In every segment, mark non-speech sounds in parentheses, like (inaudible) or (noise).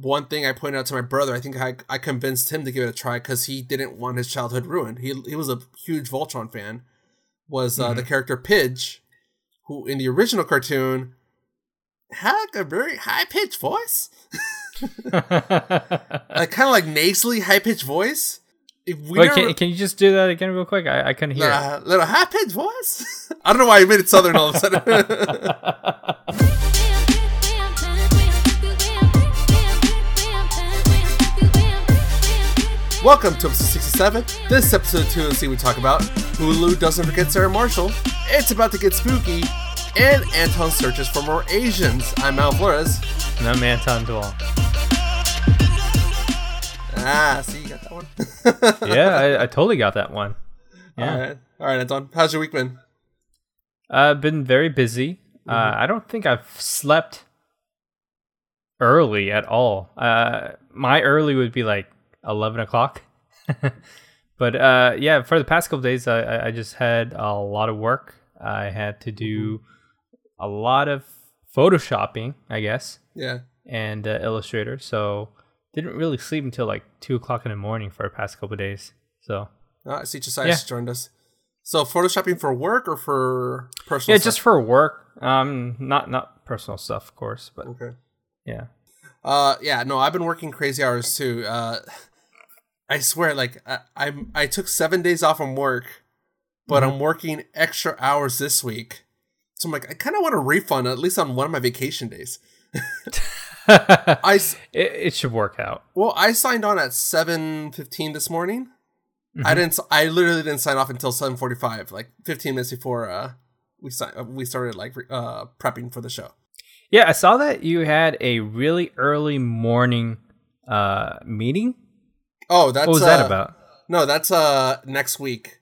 one thing I pointed out to my brother. I think I, I convinced him to give it a try because he didn't want his childhood ruined. He he was a huge Voltron fan. Was uh, the character Pidge, who in the original cartoon had a very high pitched voice, (laughs) like kind of like nasally high pitched voice. If we Wait, can, can you just do that again real quick? I, I couldn't hear. it. uh, little high pitched voice. (laughs) I don't know why I made it southern all of a sudden. (laughs) Welcome to episode 67. This episode 2 see we talk about Hulu doesn't forget Sarah Marshall. It's about to get spooky. And Anton searches for more Asians. I'm Mal Flores. And I'm Anton Dwell. Ah, see, you got that one. (laughs) Yeah, I, I totally got that one. Yeah. All right. All right, Anton. How's your week been? I've been very busy. Uh, Mm-hmm. I don't think I've slept early at all. Uh, my early would be like 11 o'clock. (laughs) but uh, yeah, for the past couple days, I, I- just had a lot of work. I had to do Mm-hmm. a lot of photoshopping, I guess, Yeah. and uh, Illustrator. So didn't really sleep until like 2 o'clock in the morning for the past couple days. So Oh, I see Josiah Yeah. joined us. So, photoshopping for work or for personal yeah, stuff? just for work. Um, not not personal stuff, of course, but Okay. yeah. Uh, yeah, no, I've been working crazy hours too. Uh, I swear, like I, I'm, I took seven days off from work, but Mm-hmm. I'm working extra hours this week. So I'm like, I kind of want a refund at least on one of my vacation days. (laughs) I it, it should work out. well, I signed on at seven fifteen this morning. Mm-hmm. I didn't. I literally didn't sign off until seven forty five, like fifteen minutes before uh we si- uh, we started like uh prepping for the show. Yeah, I saw that you had a really early morning uh meeting. Oh, that's What was that uh, about? No, that's uh next week.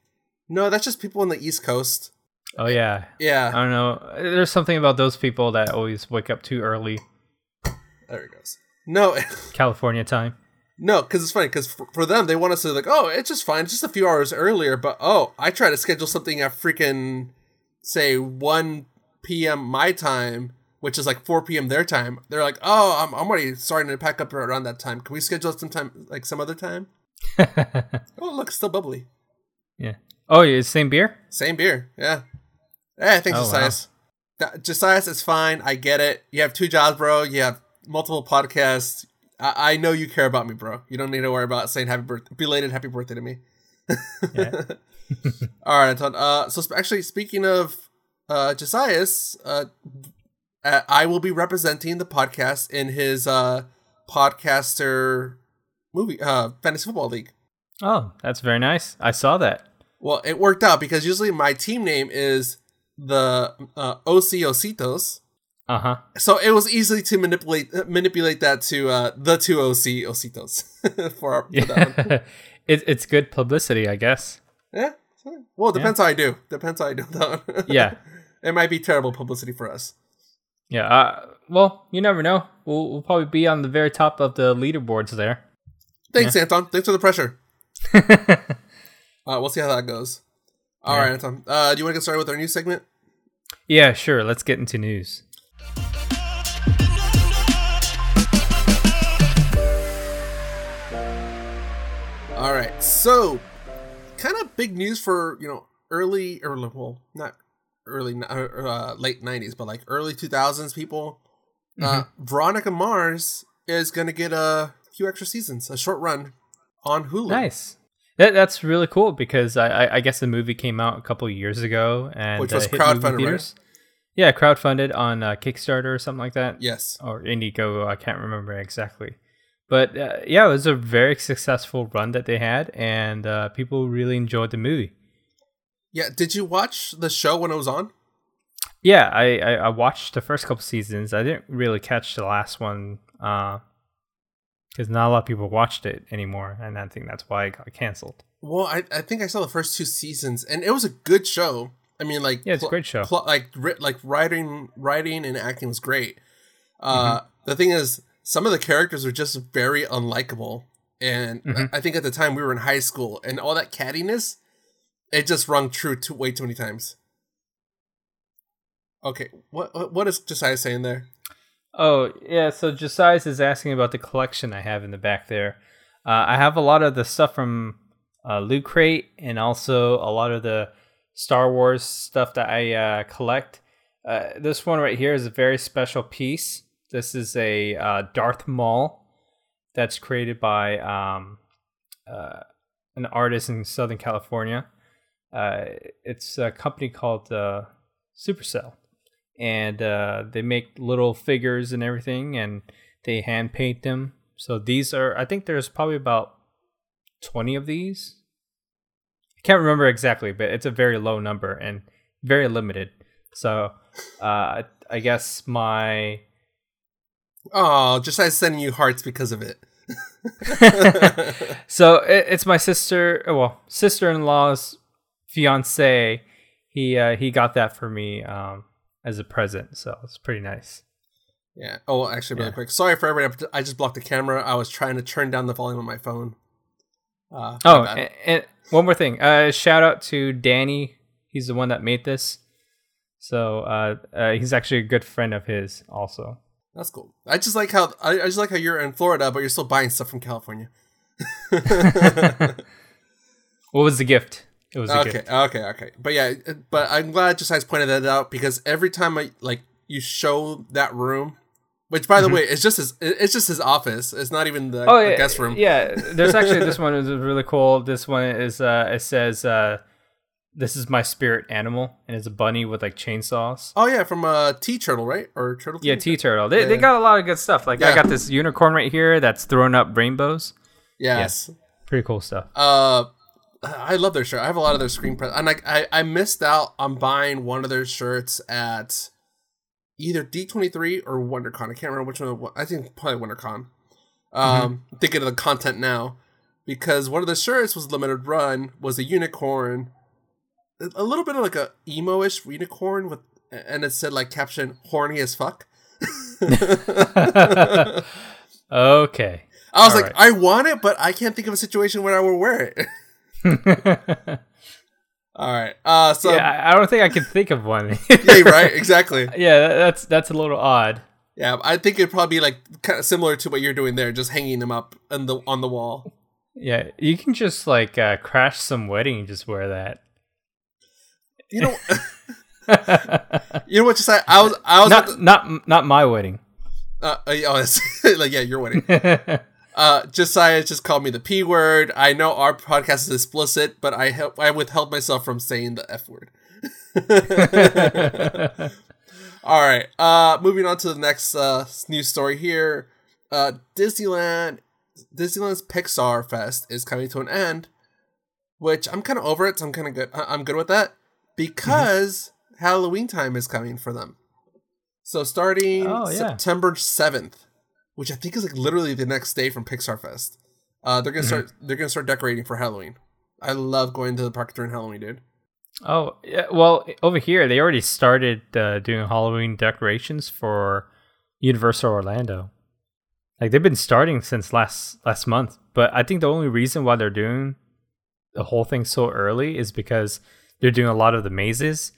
No, that's just people on the East Coast. Oh yeah, Yeah, I don't know. There's something about those people that always wake up too early, there it goes. No, (laughs) California time. no, because it's funny because for, for them they want us to like, oh, it's just fine, it's just a few hours earlier. But oh, I try to schedule something at freaking say one p.m. my time, which is like four p.m. their time. They're like, oh, I'm I'm already starting to pack up around that time. Can we schedule it sometime like some other time? (laughs) Oh, look, still bubbly. yeah. Oh, yeah, it's same beer. Same beer. Yeah. Hey, thanks, Oh, Josias. That- Josias, it's fine. I get it. You have two jobs, bro. You have multiple podcasts. I, I know you care about me, bro. You don't need to worry about saying happy birthday, belated happy birthday to me. Yeah. (laughs) All right, Anton. Uh, so sp- actually, speaking of uh, Josias, uh, uh, I will be representing the podcast in his uh, podcaster movie, uh, fantasy football league. Oh, that's very nice. I saw that. Well, it worked out because usually my team name is the uh, OC Ositos. Uh huh. So it was easy to manipulate uh, manipulate that to uh, the two OC Ositos (laughs) for, our, for. Yeah. (laughs) it, it's good publicity, I guess. Yeah. Well, it depends how I do. Depends how I do (laughs) that. Yeah. it might be terrible publicity for us. Yeah. Uh, well, you never know. We'll, we'll probably be on the very top of the leaderboards there. Thanks, Anton. Thanks for the pressure. (laughs) Uh, we'll see how that goes. All right, Anton. Uh, do you want to get started with our new segment? Yeah, sure. Let's get into news. All right. So, kind of big news for you know early or well, not early, uh, uh, late '90s, but like early 2000s people. Uh, Veronica Mars is gonna get a few extra seasons, a short run on Hulu. Nice. That, that's really cool because I, I, I guess the movie came out a couple of years ago and Which was uh, hit movie crowdfunded, right? Yeah, crowdfunded on uh, Kickstarter or something like that. Yes. or Indiegogo. I can't remember exactly. But uh, yeah, it was a very successful run that they had, and uh, people really enjoyed the movie. Yeah. Did you watch the show when it was on? Yeah, I, I, I watched the first couple seasons. I didn't really catch the last one because not a lot of people watched it anymore, and I think that's why it got canceled. Well, I, I think I saw the first two seasons, and it was a good show. I mean, like Yeah, it's a great show. pl- like ri- like writing, writing and acting was great. Uh, The thing is, some of the characters are just very unlikable, and I- Mhm. I think at the time we were in high school, and all that cattiness, it just rung true to way too many times. Okay, what what, is Josiah saying there? Oh yeah, so Josias is asking about the collection I have in the back there. Uh, I have a lot of the stuff from uh, Loot Crate and also a lot of the Star Wars stuff that I uh, collect. Uh, this one right here is a very special piece. This is a uh, Darth Maul that's created by um, uh, an artist in Southern California. Uh, it's a company called uh, Supercell, and uh, they make little figures and everything, and they hand paint them. So these are, I think there's probably about twenty of these. I can't remember exactly, but it's a very low number and very limited. So uh, I guess my Oh, just I sending you hearts because of it. (laughs) (laughs) so it, it's my sister, well, sister-in-law's fiance. He uh, he got that for me um, as a present, so it's pretty nice. Yeah. Oh, actually, really Yeah. quick. Sorry for everybody. I just blocked the camera. I was trying to turn down the volume on my phone. Uh, Oh, and, and one more thing. Uh, shout out to Danny. He's the one that made this. So uh, uh, he's actually a good friend of his, also. that's cool. I just like how I, I just like how you're in Florida, but you're still buying stuff from California. (laughs) (laughs) What was the gift? It was a okay, gift. okay, okay. But yeah, but I'm glad just pointed that out because every time I like you show that room, which by the way, it's just his it's just his office. It's not even the, Mm-hmm. Oh the yeah, guest room. yeah. There's actually this (laughs) one is really cool. This one is uh, it says uh, this is my spirit animal, and it's a bunny with like chainsaws. Oh yeah, from uh TeeTurtle, right? Or Turtle? Yeah, King? TeeTurtle. They, they got a lot of good stuff. Like I got this unicorn right here that's throwing up rainbows. Yes. Pretty cool stuff. Uh, I love their shirt. I have a lot of their screen print, and like I, I missed out on buying one of their shirts at either D twenty three or WonderCon. I can't remember which one. I think probably WonderCon. Um, thinking of the content now, because one of the shirts was limited run, was a unicorn, a- little bit of like a emo-ish unicorn with, and it said like caption "horny as fuck." (laughs) okay. I was All like, I want it, but I can't think of a situation where I would wear it. (laughs) (laughs) All right. Uh, so yeah, I don't think I can think of one. (laughs) yeah, right, exactly. (laughs) yeah, that's that's a little odd. Yeah, I think it'd probably be like kind of similar to what you're doing there, just hanging them up on the on the wall. Yeah, you can just like uh, crash some wedding and just wear that. You know, you know what? Just I, I was I was not not not my wedding. uh, oh, like yeah, you're winning. Uh, Josiah just called me the p word. I know our podcast is explicit, but I help I withheld myself from saying the f word. (laughs) All right. Uh, moving on to the next uh, news story here. Uh, Disneyland, Disneyland's Pixar Fest is coming to an end, which I'm kind of over it. So I'm kind of good. I- I'm good with that because Halloween time is coming for them. So starting Oh, yeah. September 7th, which I think is like literally the next day from Pixar Fest, uh, they're gonna start. They're gonna start decorating for Halloween. I love going to the park during Halloween, dude. oh, yeah, well, over here they already started uh, doing Halloween decorations for Universal Orlando. Like they've been starting since last last month, but I think the only reason why they're doing the whole thing so early is because they're doing a lot of the mazes.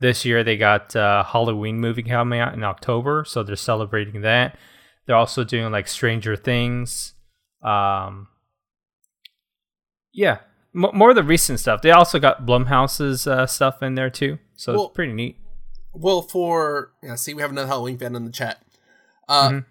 This year they got uh, Halloween movie coming out in October, so they're celebrating that. They're also doing like Stranger Things. Um, yeah, m- more of the recent stuff. They also got Blumhouse's uh, stuff in there too, so Well- it's pretty neat. Well, for yeah, see, we have another Halloween fan in the chat. Uh, Mhm.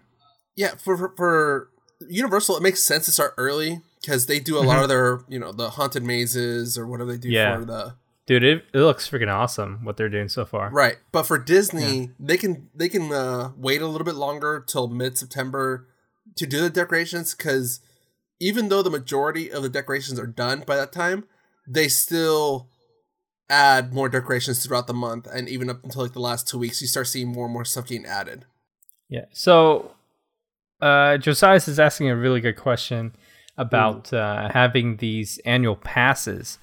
yeah, for, for for Universal, it makes sense to start early because they do a lot of their you know the haunted mazes or whatever they do Mm-hmm. Yeah. for the Dude, it, it looks freaking awesome what they're doing so far. right. But for Disney, they can they can uh, wait a little bit longer till mid September to do the decorations because even though the majority of the decorations are done by that time, they still add more decorations throughout the month and even up until like the last two weeks you start seeing more and more stuff getting added Yeah. So, uh, Josias is asking a really good question about uh, having these annual passes.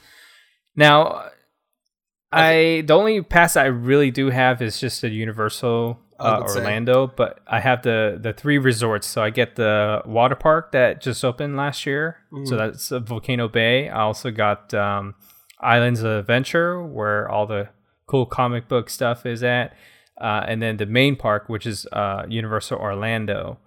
Now, I the only pass I really do have is just a Universal uh, to say. Orlando, but I have the the three resorts. So I get the water park that just opened last year. So Mhm. that's Volcano Bay. I also got um, Islands of Adventure, where all the cool comic book stuff is at. uh, and then the main park, which is uh, Universal Orlando.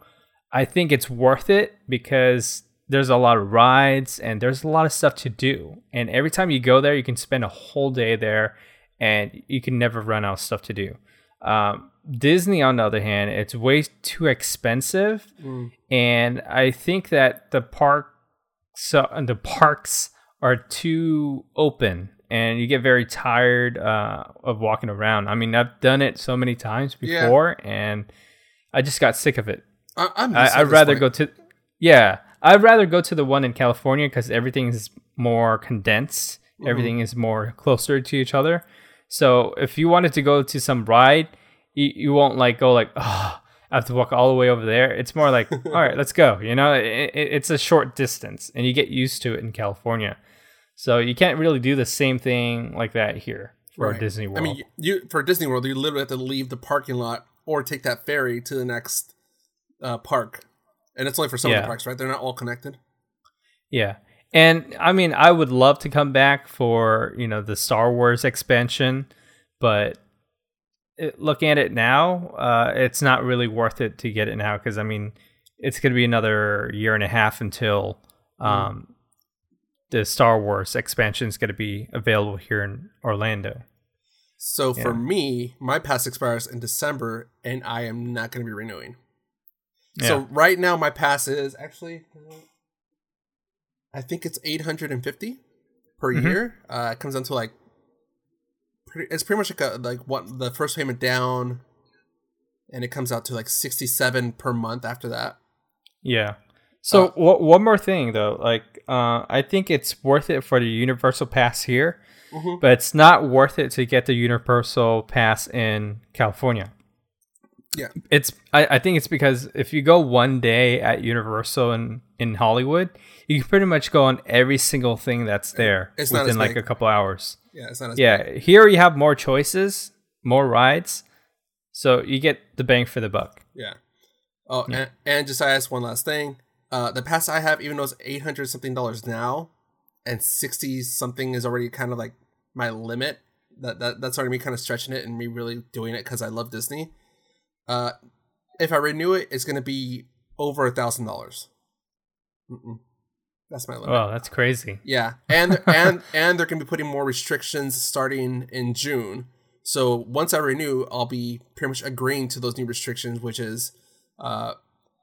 I think it's worth it because there's a lot of rides and there's a lot of stuff to do. And every time you go there, you can spend a whole day there, and you can never run out of stuff to do. Um, Disney, on the other hand, it's way too expensive, Mm. and I think that the park, so the parks are too open, and you get very tired uh, of walking around. I mean, I've done it so many times Yeah. before, and I just got sick of it. I, I'm I, I'd rather point. go to, yeah, I'd rather go to the one in California because everything is more condensed. Mm-hmm. Everything is more closer to each other. So if you wanted to go to some ride, you, you won't like go like, oh, I have to walk all the way over there. It's more like, (laughs) all right, let's go. You know, it, it, it's a short distance, and you get used to it in California. So you can't really do the same thing like that here for Right. Disney World. I mean, you for Disney World, you literally have to leave the parking lot or take that ferry to the next uh, park, and it's only for some of the parks, right? They're not all connected. Yeah. And I mean, I would love to come back for, you know, the Star Wars expansion, but it, looking at it now, uh, it's not really worth it to get it now because, I mean, it's going to be another year and a half until um, the Star Wars expansion is going to be available here in Orlando. So for me, my pass expires in December, and I am not going to be renewing. Yeah. So right now, my pass is actually, I think it's eight hundred and fifty per Mhm. year. Uh, it comes down to like, pretty, it's pretty much like a, like what the first payment down, and it comes out to like sixty seven per month after that. Yeah. So Uh, wha- one more thing though, like uh, I think it's worth it for the Universal Pass here, Mhm. but it's not worth it to get the Universal Pass in California. Yeah. It's I, I think it's because if you go one day at Universal in, in Hollywood, you can pretty much go on every single thing that's there It's not within like big. a couple hours. Yeah, it's not as Yeah. Here you have more choices, more rides. So you get the bang for the buck. Yeah. Oh, and, and just I ask one last thing. Uh, the pass I have, even though it's eight hundred something dollars now, and sixty something is already kind of like my limit. That that that's already me kind of stretching it and me really doing it because I love Disney. Uh, if I renew it, it's gonna be over a thousand dollars. That's my limit. Oh, that's crazy. Yeah, and (laughs) and and they're gonna be putting more restrictions starting in June. So once I renew, I'll be pretty much agreeing to those new restrictions, which is, uh,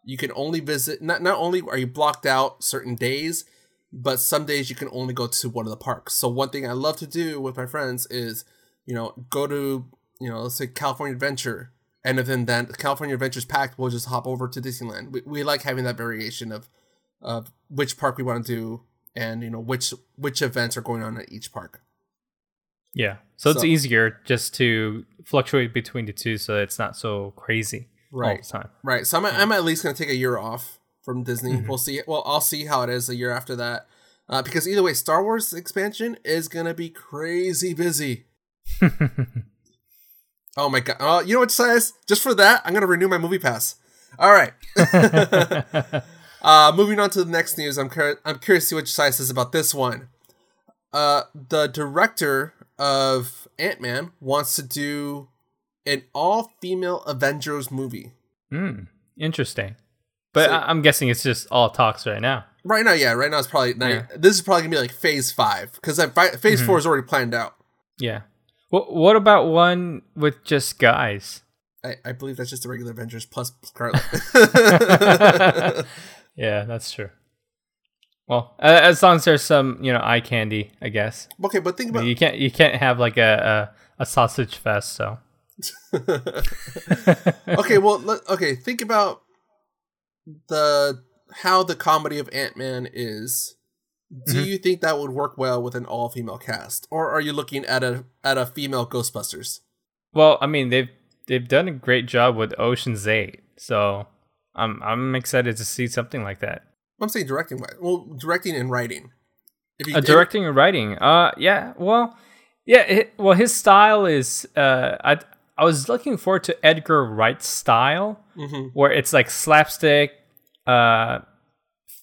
you can only visit. Not not only are you blocked out certain days, but some days you can only go to one of the parks. So one thing I love to do with my friends is, you know, go to you know let's say California Adventure, and if then then California Adventure's packed, we'll just hop over to Disneyland. We, we like having that variation of of which park we want to do and you know which which events are going on at each park. Yeah. So, it's easier just to fluctuate between the two so it's not so crazy all Right. the time. Right. So I'm, I'm at least going to take a year off from Disney. Mhm. We'll see. Well, I'll see how it is a year after that. Uh, because either way, Star Wars expansion is going to be crazy busy. (laughs) Oh my god. Oh, you know what, Sias? Just for that, I'm going to renew my movie pass. All right. (laughs) uh, moving on to the next news. I'm cur- I'm curious to see what Sias says about this one. Uh, the director of Ant Man wants to do an all female Avengers movie. Hmm. Interesting. But So- I- I'm guessing it's just all talks right now. Right now, yeah. Right now, it's probably not, Yeah. this is probably gonna be like phase five because phase Mhm. four is already planned out. Yeah. What What about one with just guys? I, I believe that's just the regular Avengers plus Scarlett. (laughs) (laughs) yeah, that's true. Well, as long as there's some, you know, eye candy, I guess. okay, but think about you can't you can't have like a a, a sausage fest. So (laughs) okay. Well, let, okay. Think about the how the comedy of Ant Man is. Do Mhm. you think that would work well with an all female cast, or are you looking at a at a female Ghostbusters? Well, I mean they've they've done a great job with Ocean's Eight, so I'm I'm excited to see something like that. I'm saying directing. Well, directing and writing. If you Uh, directing and writing, uh, yeah, well, yeah, it, well, his style is, uh, I I was looking forward to Edgar Wright's style, hmm where it's like slapstick, uh,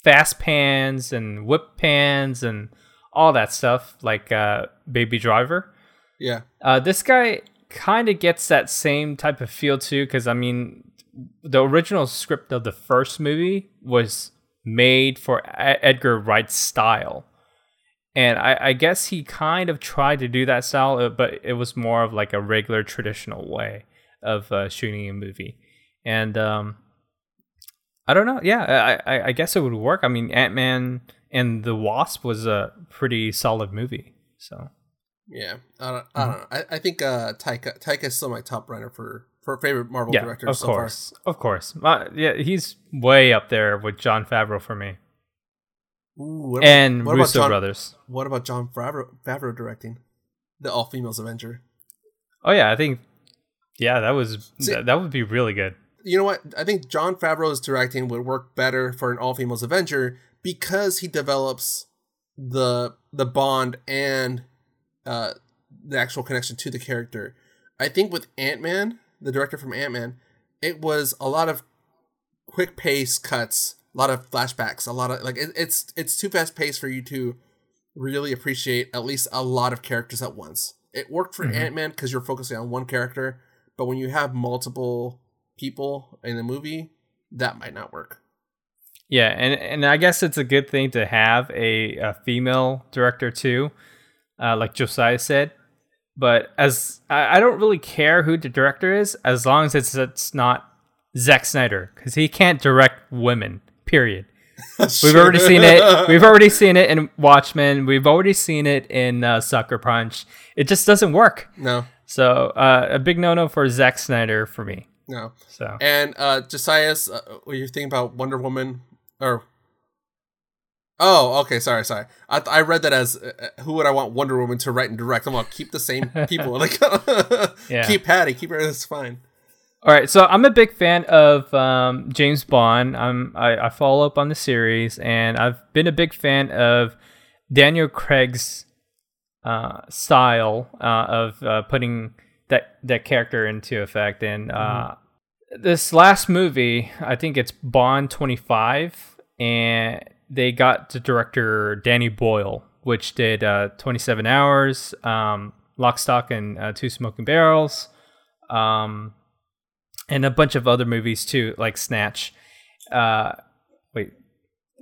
fast pans and whip pans and all that stuff, like uh, Baby Driver. Yeah. Uh, this guy kind of gets that same type of feel too, because I mean, the original script of the first movie was made for E- Edgar Wright's style, and I, I guess he kind of tried to do that style, uh, but it was more of like a regular traditional way of uh, shooting a movie, and um, I don't know. Yeah, I, I, I guess it would work. I mean, Ant Man and the Wasp was a pretty solid movie, so. Yeah, I don't, I don't know. I, I think uh, Taika Taika is still my top runner for for favorite Marvel yeah, director of so course, of course. Uh, yeah, he's way up there with Jon Favreau for me. Ooh, what and what about Russo John- brothers. What about Jon Favreau, Favreau directing the all females Avenger? Oh yeah, I think, yeah, that was See- that, that would be really good. You know what? I think Jon Favreau's directing would work better for an all females Avenger because he develops the the bond and uh, the actual connection to the character. I think with Ant Man, the director from Ant Man, it was a lot of quick pace cuts, a lot of flashbacks, a lot of like it, it's it's too fast paced for you to really appreciate at least a lot of characters at once. It worked for Mhm. Ant Man because you're focusing on one character, but when you have multiple people in the movie, that might not work. Yeah, and and I guess it's a good thing to have a, a female director too, uh, like Josiah said. But as I, I don't really care who the director is, as long as it's it's not Zack Snyder, because he can't direct women. Period. (laughs) We've already seen it. We've already seen it in Watchmen. We've already seen it in uh, Sucker Punch. It just doesn't work. no, So uh, a big no-no for Zack Snyder for me. No. So And uh Josiah's uh, what you think about Wonder Woman or Oh, okay, sorry, sorry. I I read that as uh, uh, who would I want Wonder Woman to write and direct? I'm gonna keep the same (laughs) people. Like (laughs) Yeah. keep Patty, keep her that's fine. All right, so I'm a big fan of um, James Bond. I'm I, I follow up on the series, and I've been a big fan of Daniel Craig's uh, style uh, of uh, putting that that character into effect. And uh, this last movie, I think it's Bond 25, and they got the director Danny Boyle, which did uh, 27 Hours, um, Lock, Stock, and uh, Two Smoking Barrels. Um, and a bunch of other movies too, like Snatch. Uh, wait,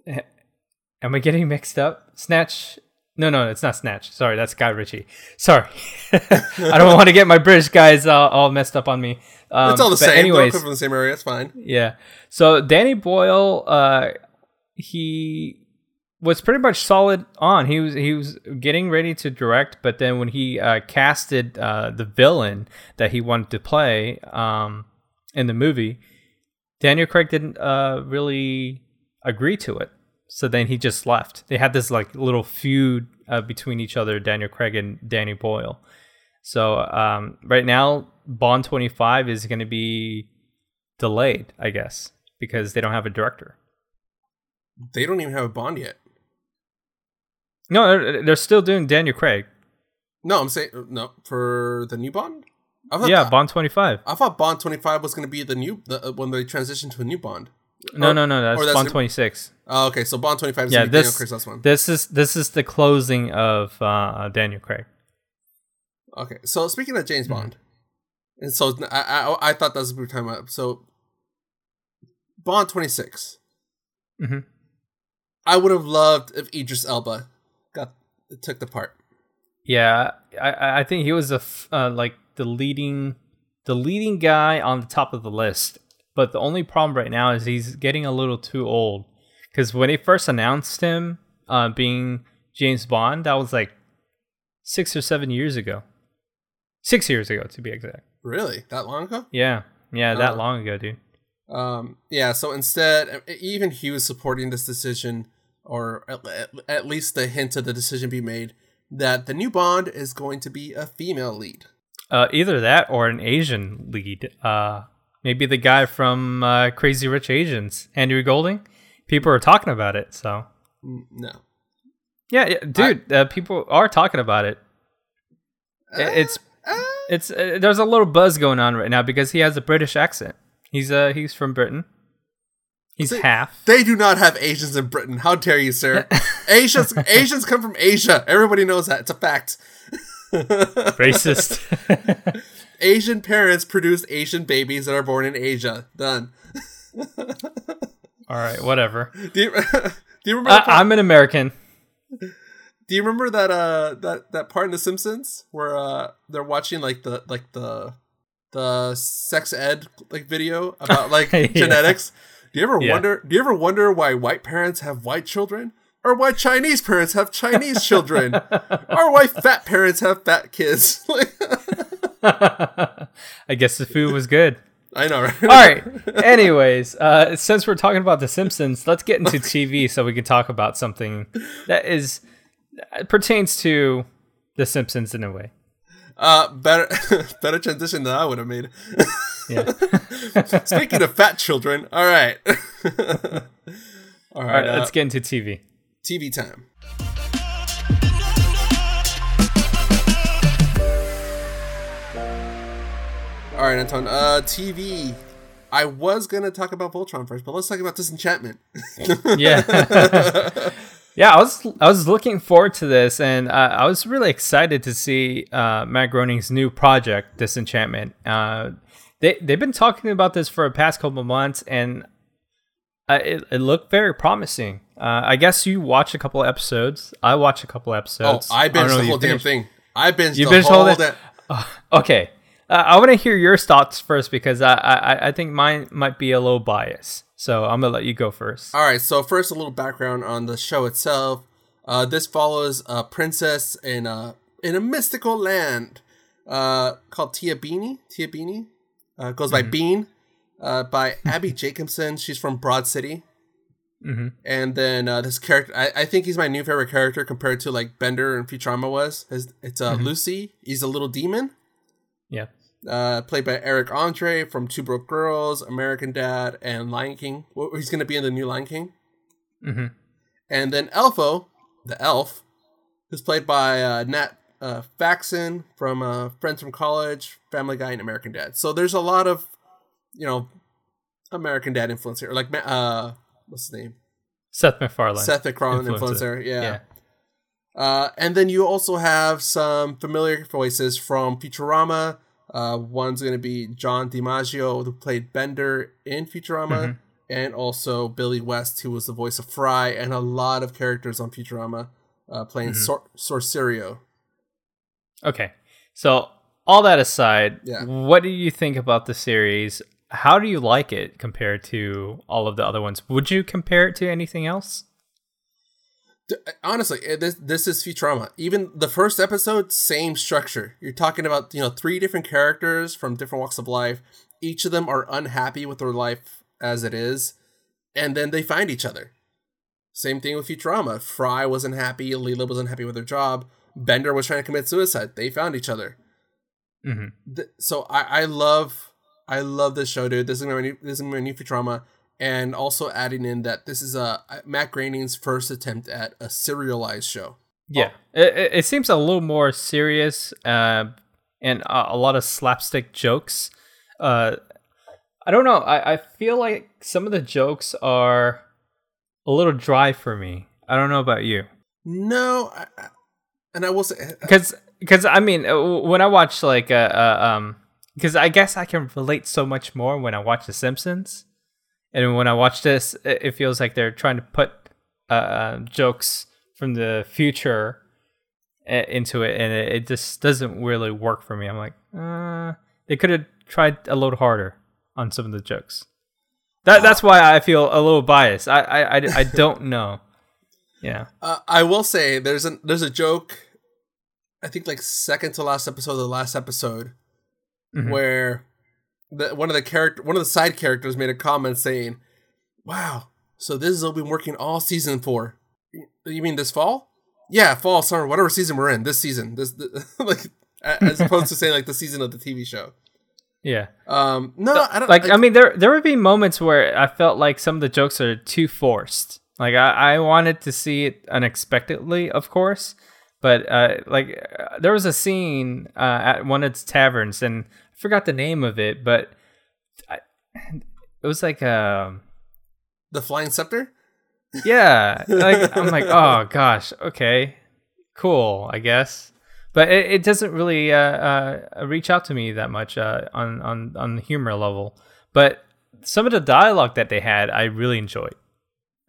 (laughs) am I getting mixed up? Snatch? No, no, it's not Snatch. Sorry, that's Guy Ritchie. Sorry, (laughs) I don't want to get my British guys all, all messed up on me. Um, it's all the same. Anyways, come from the same area. It's fine. yeah. So Danny Boyle, uh, he was pretty much solid on. He was he was getting ready to direct, but then when he uh, casted uh, the villain that he wanted to play um, in the movie, Daniel Craig didn't uh, really agree to it. So then he just left. They had this like little feud uh, between each other, Daniel Craig and Danny Boyle. So um, right now, Bond 25 is going to be delayed, I guess, because they don't have a director. They don't even have a Bond yet. No, they're, they're still doing Daniel Craig. No, I'm saying no for the new Bond. Yeah, Bond 25. I thought Bond 25 was going to be the new the, when they transition to a new Bond. No, Or- no, no, that's, Bond 26. Oh, okay, so Bond 25 is Yeah, this Craig's last one. this is this is the closing of uh, Daniel Craig. Okay, so speaking of James Mhm. Bond, and so I, I I thought that was a good time up. So Bond 26. Mhm. I would have loved if Idris Elba got took the part. Yeah, I- I I think he was a f- uh, like the leading the leading guy on the top of the list. But the only problem right now is he's getting a little too old. Because when they first announced him uh, being James Bond, that was like six or seven years ago. Six years ago, to be exact. Really, that long ago? Yeah, yeah, that Uh, long ago, dude. Um, yeah. So instead, even he was supporting this decision, or at, at, at least the hint of the decision be made that the new Bond is going to be a female lead. Uh, either that or an Asian lead. Uh, maybe the guy from uh, Crazy Rich Asians, Andrew Golding. People are talking about it, so Mm, No, yeah, yeah dude. uh, people are talking about it. Uh, It's uh, it's uh, there's a little buzz going on right now because he has a British accent. He's uh he's from Britain. He's See, half. They do not have Asians in Britain. How dare you, sir? (laughs) Asians Asians come from Asia. Everybody knows that. It's a fact. (laughs) Racist. (laughs) Asian parents produce Asian babies that are born in Asia. Done. All right, whatever. Do you, (laughs) do you remember? I, I'm an American. do you remember that uh that that part in The Simpsons where uh they're watching like the like the the sex ed like video about like (laughs) Yeah. genetics? Do you ever Yeah. wonder? Do you ever wonder why white parents have white children, or why Chinese parents have Chinese children, (laughs) or why fat parents have fat kids? (laughs) I guess the food was good. I know, right? All right. Anyways, uh, since we're talking about The Simpsons, let's get into TV so we can talk about something that is pertains to The Simpsons in a way. Uh, better (laughs) better transition than I would have made. Yeah. (laughs) Speaking of fat children, all right, all right. All right, uh, let's get into TV. TV time. All right, Anton. Uh, TV. I was gonna talk about Voltron first, but let's talk about Disenchantment. (laughs) Yeah. (laughs) yeah, I was I was looking forward to this, and uh, I was really excited to see uh, Matt Groening's new project, Disenchantment. Uh, they they've been talking about this for the past couple of months, and uh, it, it looked very promising. Uh, I guess you watched a couple episodes. I watched a couple oh, episodes. I don't binged know the whole damn thing. I binged You the binged whole all damn. that? Okay, uh, I want to hear your thoughts first because I, I I think mine might be a little biased. So I'm gonna let you go first. All right, so first a little background on the show itself. Uh, this follows a princess in a in a mystical land uh, called Tiabeanie. Tiabeanie uh, goes by Bean, uh, by (laughs) Abbi Jacobson. She's from Broad City. hmm And then uh, this character, I, I think he's my new favorite character compared to like Bender and Futurama was. His, it's uh, Luci. He's a little demon Yeah. Uh, played by Eric Andre from Two Broke Girls, American Dad, and Lion King. He's going to be in the new Lion King. hmm And then Elfo, the elf, who's played by uh, Nat uh, Faxon from uh, Friends from College, Family Guy, and American Dad. So there's a lot of, you know, American Dad influence here. Like, uh, what's his name? Seth MacFarlane. Seth MacFarlane influence Influencer. Yeah. Yeah. Uh, and then you also have some familiar voices from Futurama. Uh, one's going to be John DiMaggio, who played Bender in Futurama, and also Billy West, who was the voice of Fry, and a lot of characters on Futurama uh, playing Sor- Sorcerio. Okay. So, all that aside, Yeah. what do you think about the series? How do you like it compared to all of the other ones? Would you compare it to anything else? Honestly, this this is Futurama. Even the first episode, same structure. You're talking about you know three different characters from different walks of life. Each of them are unhappy with their life as it is, and then they find each other. Same thing with Futurama. Fry wasn't happy. Leela was unhappy with her job. Bender was trying to commit suicide. They found each other. hmm so I, I love I love this show, dude. This is my new, this is my new Futurama, and also adding in that this is a Matt Groening's first attempt at a serialized show. Yeah. It, it, it seems a little more serious uh, and a, a lot of slapstick jokes. Uh, I don't know. I, I feel like some of the jokes are a little dry for me. I don't know about you. No, I, I- and I will say, because because I mean uh, when I watch like uh, uh um because I guess I can relate so much more when I watch The Simpsons, and when I watch this, it, feels like they're trying to put uh, uh jokes from the future uh, into it, and it, just doesn't really work for me. I'm like, uh, they could have tried a little harder on some of the jokes. That that's why I feel a little biased. I I I, I don't (laughs) know. Yeah. uh, I will say there's a there's a joke. I think like second to last episode, of the last episode, Mhm. where the one of the character one of the side characters made a comment saying, "Wow, so this is what we've been working all season for. You mean this fall? Yeah, fall, summer, whatever season we're in. This season, this, (laughs) like as opposed to saying like the season of the TV show. Yeah. Um, no, I don't like I, I, mean there there would be moments where I felt like some of the jokes are too forced. Like I, I wanted to see it unexpectedly, of course, but uh, like uh, there was a scene uh, at one of its taverns, and I forgot the name of it, but I, it was like um the flying scepter. yeah, like (laughs) I'm like oh gosh, okay, cool, I guess. but it, it doesn't really uh, uh, reach out to me that much uh, on on on the humor level. But some of the dialogue that they had, I really enjoyed.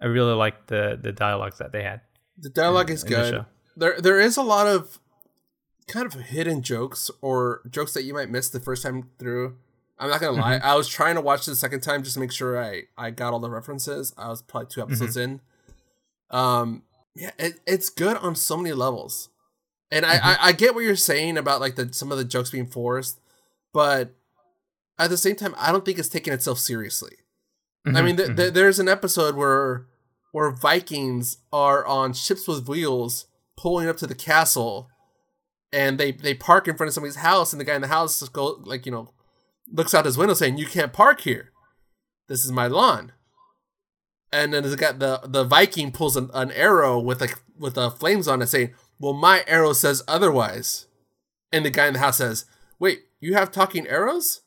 I really liked the the dialogues that they had. The dialogue is in the good. There there is a lot of kind of hidden jokes or jokes that you might miss the first time through. I'm not gonna lie. Mm-hmm. I was trying to watch it the second time just to make sure I I got all the references. I was probably two episodes mm-hmm. in. Um, yeah, it, it's good on so many levels, and I, mm-hmm. I I get what you're saying about like the some of the jokes being forced, but at the same time, I don't think it's taking itself seriously. I mean, th- th- there's an episode where where Vikings are on ships with wheels pulling up to the castle, and they they park in front of somebody's house, and the guy in the house just go like you know looks out his window saying, "You can't park here. This is my lawn." And then the guy, the the Viking pulls an, an arrow with like with the flames on it, saying, "Well, my arrow says otherwise." And the guy in the house says, "Wait, you have talking arrows?"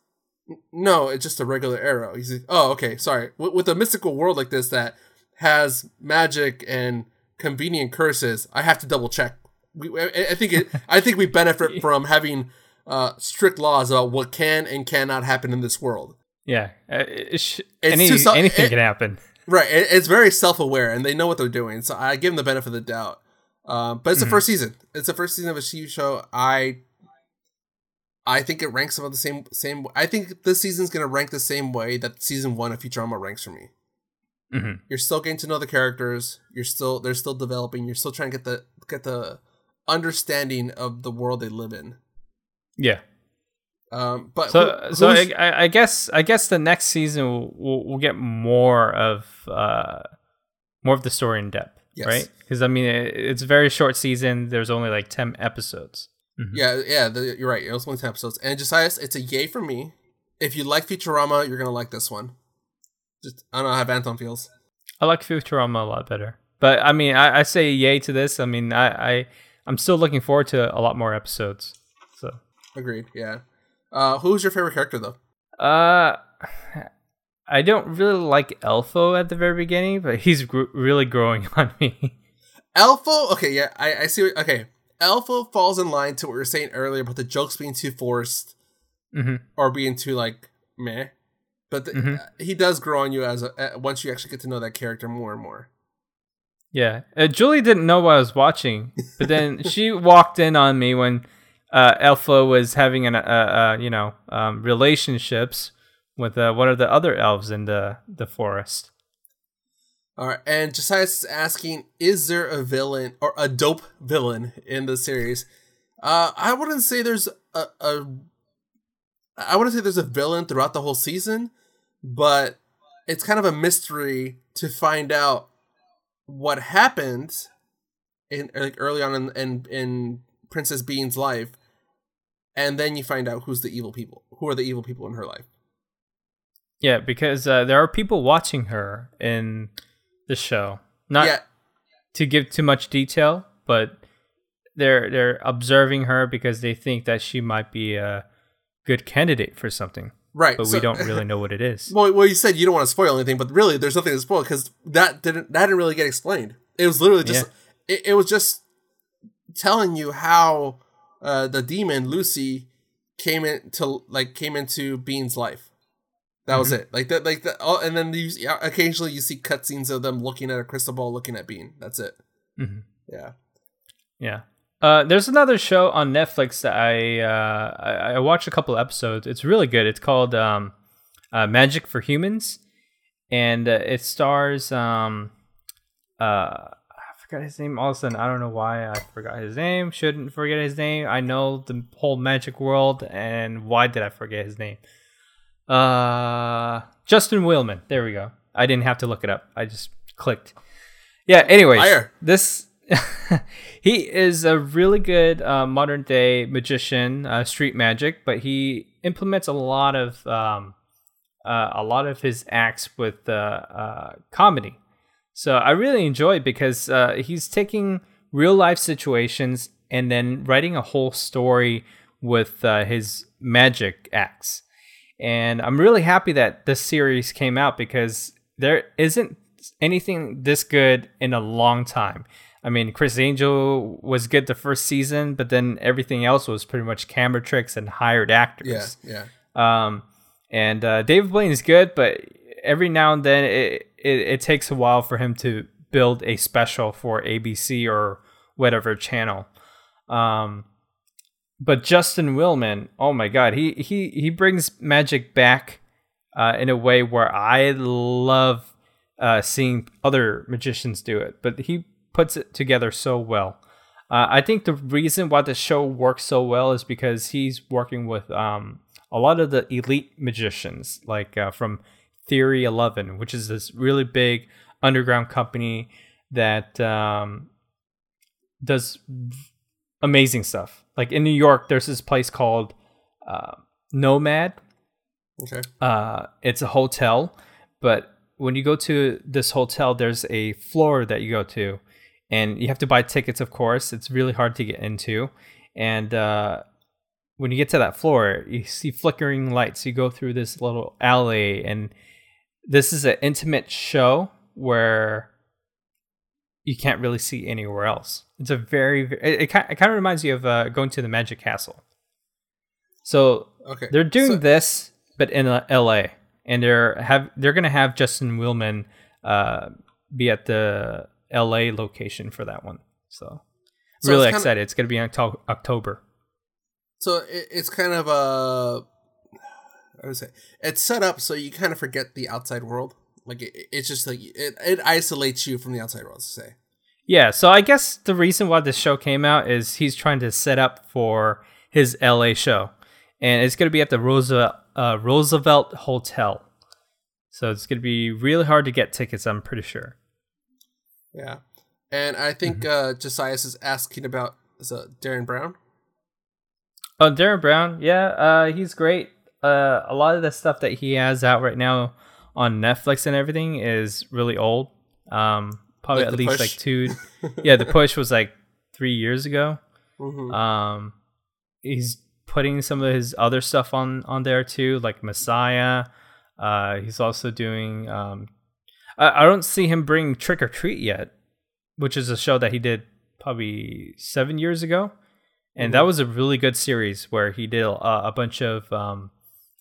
No, it's just a regular arrow. He's like, oh, okay, sorry. With a mystical world like this that has magic and convenient curses, I have to double check. We, I, I think it. I think we benefit (laughs) from having uh, strict laws about what can and cannot happen in this world. Yeah, uh, it sh- any, self- anything it- can happen. Right. It, it's very self-aware, and they know what they're doing. So I give them the benefit of the doubt. Um, but it's the first season. It's the first season of a TV show. I I think it ranks about the same same. I think this season's gonna rank the same way that season one of Futurama ranks for me. Hmm You're still getting to know the characters. You're still they're still developing. You're still trying to get the get the understanding of the world they live in. Yeah. Um, but So, who- so I, I- guess I guess the next season will we'll, we'll get more of uh more of the story in depth, Yes. right? Because I mean, it, it's a very short season. There's only like ten episodes. Mhm. Yeah, yeah, the, you're right. It was only ten episodes, and Josias, it's a yay for me. If you like Futurama, you're gonna like this one. Just I don't know how Anton feels. I like Futurama a lot better, but I mean, I, I say yay to this. I mean, I, I I'm still looking forward to a lot more episodes. So, Agreed. Yeah. Uh, who's your favorite character though? uh, I don't really like Elfo at the very beginning, but he's gr- really growing (laughs) on me. Elfo. Okay, yeah, I, I see. What, okay, Elfo falls in line to what we were saying earlier about the jokes being too forced hmm or being too like meh. But the, Mhm. uh, he does grow on you as a, uh, once you actually get to know that character more and more. Yeah, uh, Julie didn't know what I was watching, but then (laughs) she walked in on me when uh, Elfo was having an uh, uh, you know um, relationships with uh, one of the other elves in the the forest. All right, and Josias is asking, is there a villain or a dope villain in the series? Uh, I wouldn't say there's a, a I wouldn't say there's a villain throughout the whole season, but it's kind of a mystery to find out what happened in like early on in in, in Princess Bean's life, and then you find out who's the evil people, who are the evil people in her life. Yeah, because uh, there are people watching her in the show. Not yeah, to give too much detail, but they're they're observing her because they think that she might be a good candidate for something, right. but so- we don't really know what it is. (laughs) Well, well, you said you don't want to spoil anything, but really, there's nothing to spoil because that didn't that didn't really get explained. It was literally just it, it was just telling you how uh, the demon Luci came into like came into Bean's life. That was it. Like that, like that. All, and then you yeah, occasionally you see cutscenes of them looking at a crystal ball, looking at Bean. That's it. Mhm. Yeah. Yeah. Uh, there's another show on Netflix that I, uh, I I watched a couple episodes. It's really good. It's called um, uh, Magic for Humans, and uh, it stars um, uh, I forgot his name. All of a sudden, I don't know why I forgot his name. Shouldn't forget his name. I know the whole magic world, and why did I forget his name? Uh, Justin Willman. There we go. I didn't have to look it up. I just clicked. Yeah. Anyways, Liar. this (laughs) he is a really good uh, modern day magician, uh, street magic, but he implements a lot of um, uh, a lot of his acts with uh, uh, comedy. So I really enjoy it because uh, he's taking real life situations and then writing a whole story with his magic acts. And I'm really happy that this series came out because there isn't anything this good in a long time. I mean, Criss Angel was good the first season, but then everything else was pretty much camera tricks and hired actors. Yeah, yeah. Um, and uh, David Blaine is good, but every now and then it, it, it takes a while for him to build a special for ABC or whatever channel. Um, but Justin Willman, oh my god, he he he brings magic back uh, in a way where I love uh, seeing other magicians do it. But he puts it together so well. Uh, I think the reason why the show works so well is because he's working with um, a lot of the elite magicians, like uh, from Theory 11, which is this really big underground company that um, does amazing stuff. Like in New York, there's this place called uh, Nomad. Okay. Uh, it's a hotel, but when you go to this hotel, there's a floor that you go to, and you have to buy tickets. Of course, it's really hard to get into, and uh, when you get to that floor, you see flickering lights. You go through this little alley, and this is an intimate show where you can't really see anywhere else. It's a very, it, it, it kind of reminds you of uh, going to the Magic Castle. So Okay. they're doing So- this, but in uh, L.A. and they're have they're gonna have Justin Willman uh, be at the L.A. location for that one. So, So really it's excited. It's gonna be in Octo- October. So it, it's kind of a, I would say, it's set up so you kind of forget the outside world. Like it, it's just like it, it isolates you from the outside world. To say, Yeah, so I guess the reason why this show came out is he's trying to set up for his LA show. And it's going to be at the Roosevelt, uh, Roosevelt Hotel. So it's going to be really hard to get tickets, I'm pretty sure. Yeah. And I think uh, Josias is asking about is uh, Derren Brown. Oh, Derren Brown, yeah, uh, he's great. Uh, a lot of the stuff that he has out right now on Netflix and everything is really old. Um, probably Like at least Push? like two. (laughs) yeah, the push was like three years ago. Mm-hmm. Um, he's putting some of his other stuff on on there too, like Messiah. Uh, he's also doing. Um, I, I don't see him bring Trick or Treat yet, which is a show that he did probably seven years ago, and that was a really good series where he did a, a bunch of um,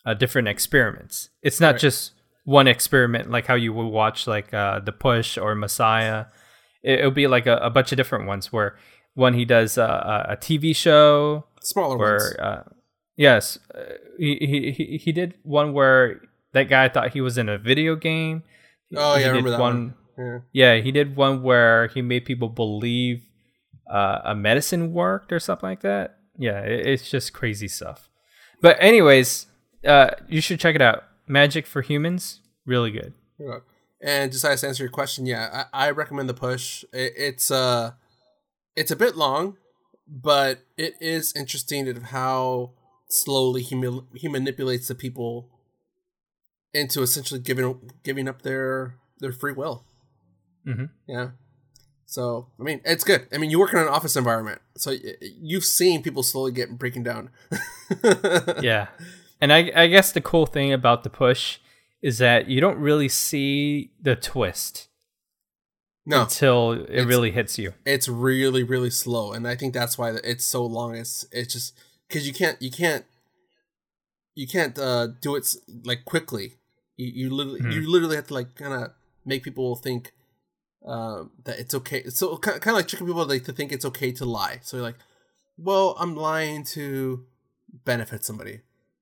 uh, different experiments. It's not Right. just one experiment like how you would watch like uh, the Push or Messiah. It, it'll be like a, a bunch of different ones where one he does uh, a, a TV show Smaller ones. where uh, yes uh, he, he he he did one where that guy thought he was in a video game Oh, yeah, I remember that one. Yeah. yeah he did one where he made people believe uh, a medicine worked or something like that yeah it, it's just crazy stuff but anyways uh, you should check it out magic for humans really good Yeah. And Josias, to answer your question, yeah, I, I recommend the push. It, it's uh, it's a bit long, but it is interesting of how slowly he he manipulates the people into essentially giving giving up their their free will. Mhm. Yeah. So I mean, it's good. I mean, you work in an office environment, so you've seen people slowly get breaking down. (laughs) yeah and I, I guess the cool thing about the push is that you don't really see the twist No, until it really hits you it's really really slow and i think that's why it's so long it's it's just because you can't you can't you can't uh do it like quickly you, you literally Hmm. you literally have to like kind of make people think um that it's okay so kind of like tricking people like to think it's okay to lie. So you're like well i'm lying to benefit somebody.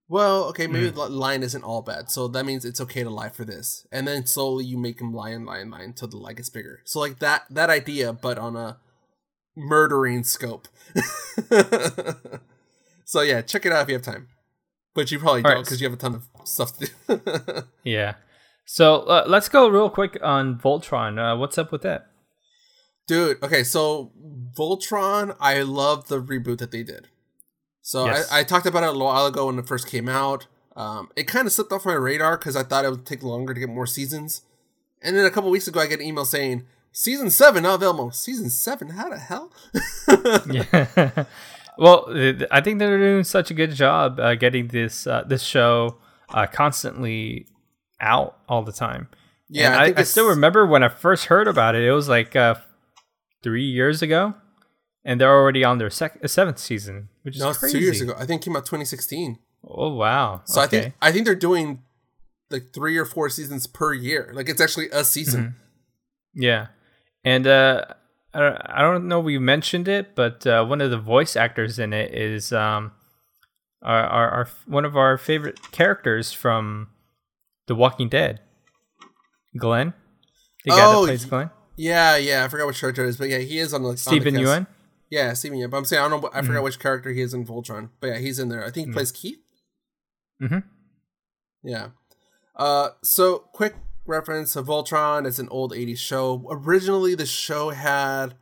Well okay maybe li- lying isn't all bad so that means it's okay to lie for this. And then slowly you make them lie and lie and lie until the lie gets bigger. So like that that idea but on a murdering scope. (laughs) So yeah check it out if you have time but you probably All right. don't because you have a ton of stuff to do (laughs) Yeah. So uh, let's go real quick on Voltron. Uh, what's up with that? Dude, okay, so Voltron, I love the reboot that they did. So Yes. I, I talked about it a little while ago when it first came out. Um, it kind of slipped off my radar because I thought it would take longer to get more seasons. And then a couple weeks ago, I get an email saying, Season 7 now available. Season 7? How the hell? (laughs) Yeah. (laughs) well, I think they're doing such a good job uh, getting this uh, this show uh, constantly out all the time. Yeah, I, I, I, still remember when I first heard about it. It was like uh, three years ago, and they're already on their sec- seventh season, which is No, crazy. two years ago. I think it came out 2016. Oh wow! So I think I think they're doing like three or four seasons per year. Like it's actually a season. Mm-hmm. Yeah, and uh, I don't, I don't know if we mentioned it, but uh, one of the voice actors in it is um, our, our, our one of our favorite characters from The Walking Dead, Glenn, the guy Oh, that plays Glenn, Yeah, yeah. I forgot which character it is, but yeah, he is on the on the Steven. Yeun. Yeah, Steven Yeun. But I'm saying I don't know. I Mm-hmm. forgot which character he is in Voltron. But yeah, he's in there. I think he plays Keith. Mm-hmm. Yeah. Uh, so quick reference of Voltron. It's an old '80s show. Originally, the show had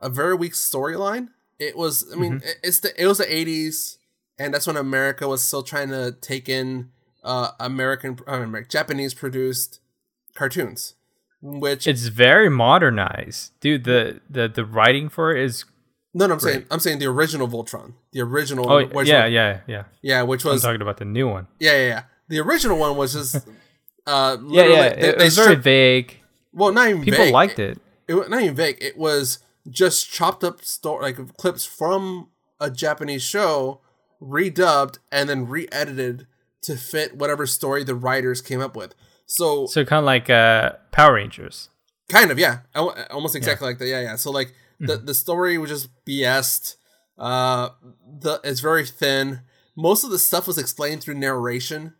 a very weak storyline. It was, I mean, it- it's the it was the '80s, and that's when America was still trying to take in uh American, uh, Japanese produced cartoons, which It's very modernized, dude. The the the writing for it is. no, no, I'm saying. I'm saying the original Voltron, the original, Oh yeah, was- yeah, yeah. yeah, which I'm was talking about the new one. yeah, yeah, yeah. The original one was just (laughs) uh, Yeah, yeah. they- It, they was very vague. well, not even People vague. liked it. it was not even vague. It was just chopped up story like clips from a Japanese show, redubbed and then re-edited to fit whatever story the writers came up with. So, So kind of like uh, Power Rangers. kind of yeah, almost exactly like that. Yeah, yeah. So like the the story was just BS'd. Uh, the it's very thin. Most of the stuff was explained through narration.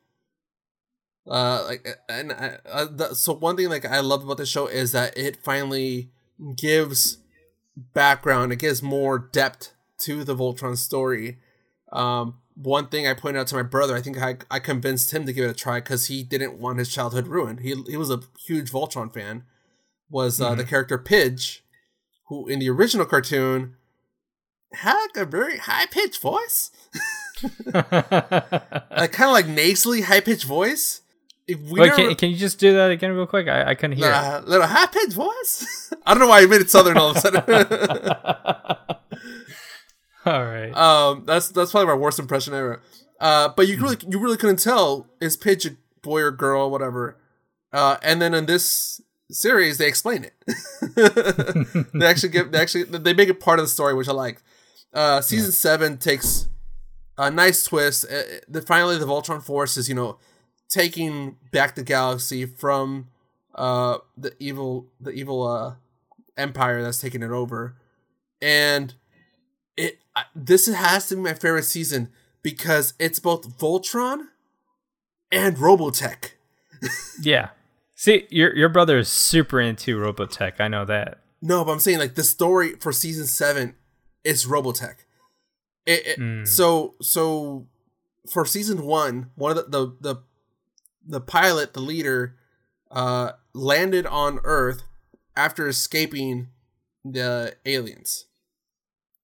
Uh, like and I, uh, the, so one thing like I love about the show is that it finally gives background. It gives more depth to the Voltron story. Um, one thing I pointed out to my brother, I think I, I convinced him to give it a try because he didn't want his childhood ruined. He he was a huge Voltron fan. Was uh, the character Pidge, who in the original cartoon had a very high pitched voice, like kind of like nasally high pitched voice. If we Wait, can, can you just do that again real quick? I, I couldn't hear. it. uh, little pitched voice. (laughs) I don't know why I made it southern all of a sudden. (laughs) All right. um, that's that's probably my worst impression ever. Uh, but you really you really couldn't tell is Pidge a boy or girl, whatever. Uh, and then in this series, they explain it. (laughs) they actually give they actually they make it part of the story, which I like. Uh, season seven takes a nice twist. Uh, the finally the Voltron Force is you know taking back the galaxy from uh the evil the evil uh empire that's taking it over, and it I- this has to be my favorite season because it's both Voltron and Robotech. (laughs) yeah. See, your your brother is super into Robotech. I know that. No, but I'm saying like the story for season seven is Robotech. It, it- Mm. So so for season one, one of the the the, the pilot, the leader, uh, landed on Earth after escaping the aliens.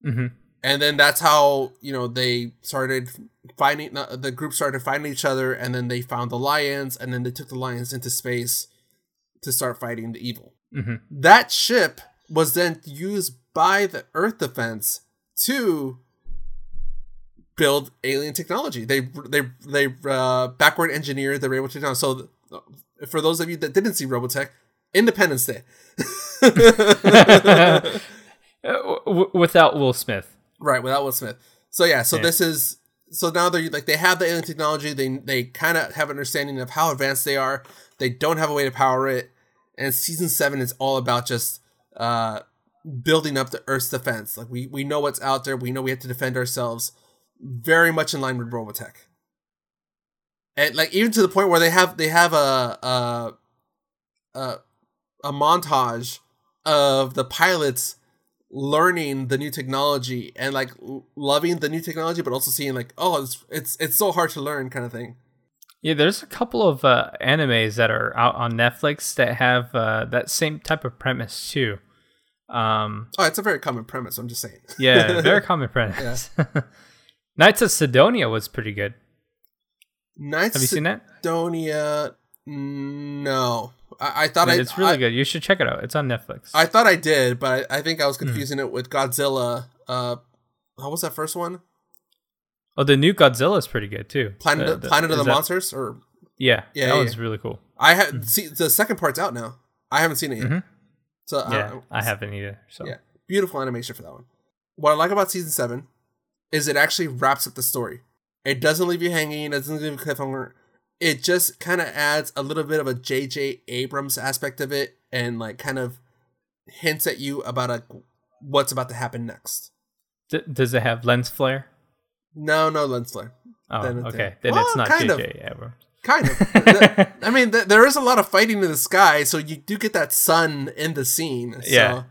hmm and then that's how you know they started finding uh, the group started finding each other and then they found the lions and then they took the lions into space to start fighting the evil. Hmm that ship was then used by the earth defense to build alien technology they they they uh, backward engineered the technology so uh, for those of you that didn't see robotech independence day (laughs) (laughs) without Will Smith. Right, without Will Smith. So yeah, so Yeah. this is so now they're like they have the alien technology. They they kind of have an understanding of how advanced they are. They don't have a way to power it. And season seven is all about just uh building up the Earth's defense. Like we we know what's out there. We know we have to defend ourselves. Very much in line with Robotech. And like even to the point where they have they have a a a, a montage of the pilots learning the new technology and like loving the new technology but also seeing like oh it's it's it's so hard to learn kind of thing Yeah, there's a couple of uh, animes that are out on Netflix that have uh, that same type of premise too. Um, oh it's a very common premise i'm just saying yeah, very (laughs) common premise. (laughs) Knights of Sidonia was pretty good. Knights Have you seen that? Sidonia no i, I thought i it's really I, good. You should check it out. It's on Netflix. I thought i did but i, I think i Hmm. was confusing it with godzilla uh what was that first one oh, the new Godzilla is pretty good too. planet The- of the- planet of the that- monsters or Yeah, Yeah, that yeah. was really cool. I had see the second part's out now. I haven't seen it yet. Mhm. So uh, Yeah, I haven't either. So Yeah, beautiful animation for that one. What I like about season seven is it actually wraps up the story. It doesn't leave you hanging. It doesn't leave you cliffhanger. It just kind of adds a little bit of a J.J. Abrams aspect of it, and like kind of hints at you about a, what's about to happen next. D- does it have lens flare? No, no lens flare. Oh, Then okay. Then Well, it's not kind of. JJ Abrams. Kind of. (laughs) I mean, th- there is a lot of fighting in the sky, so you do get that sun in the scene. So, (laughs) Yeah.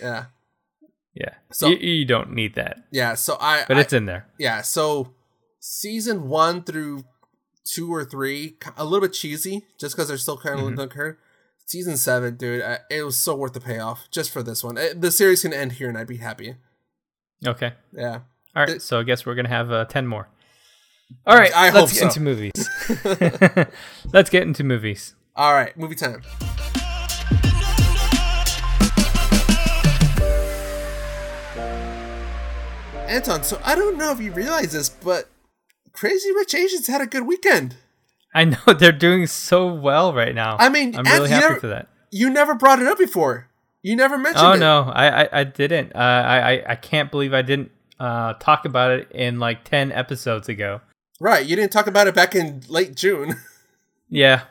yeah, Yeah. So- you, you don't need that, yeah. So I, but I- it's in there. yeah. So season one through two or three, a little bit cheesy, just because they're still kind of Mhm. mm her. Season seven, dude, I, it was so worth the payoff just for this one. It, the series can end here, and I'd be happy. Okay. Yeah. All right. It- so I guess we're gonna have uh, ten more. All right. I let's hope get so. into movies. (laughs) (laughs) let's get into movies. All right, movie time. Anton, so I don't know if you realize this, but Crazy Rich Asians had a good weekend. I know (laughs) they're doing so well right now. I mean, I'm really you happy never- for that. You never brought it up before. You never mentioned it. Oh it. no, I, I I didn't. Uh, I I- I can't believe I didn't uh, talk about it in like ten episodes ago. Right, you didn't talk about it back in late June. (laughs) Yeah.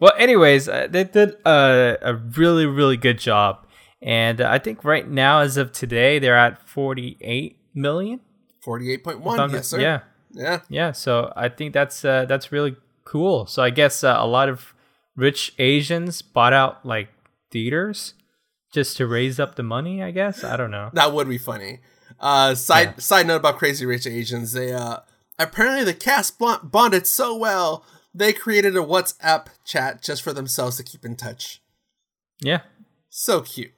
Well, anyways, uh, they did a, a really, really good job. And uh, I think right now, as of today, they're at 48 million. 48.1, yes, sir. Yeah. Yeah. Yeah. So I think that's uh, that's really cool. So I guess uh, a lot of rich Asians bought out like theaters just to raise up the money, I guess. I don't know. That would be funny. Uh, side Yeah. side note about Crazy Rich Asians, they uh apparently the cast bond- bonded so well they created a WhatsApp chat just for themselves to keep in touch. Yeah. So cute.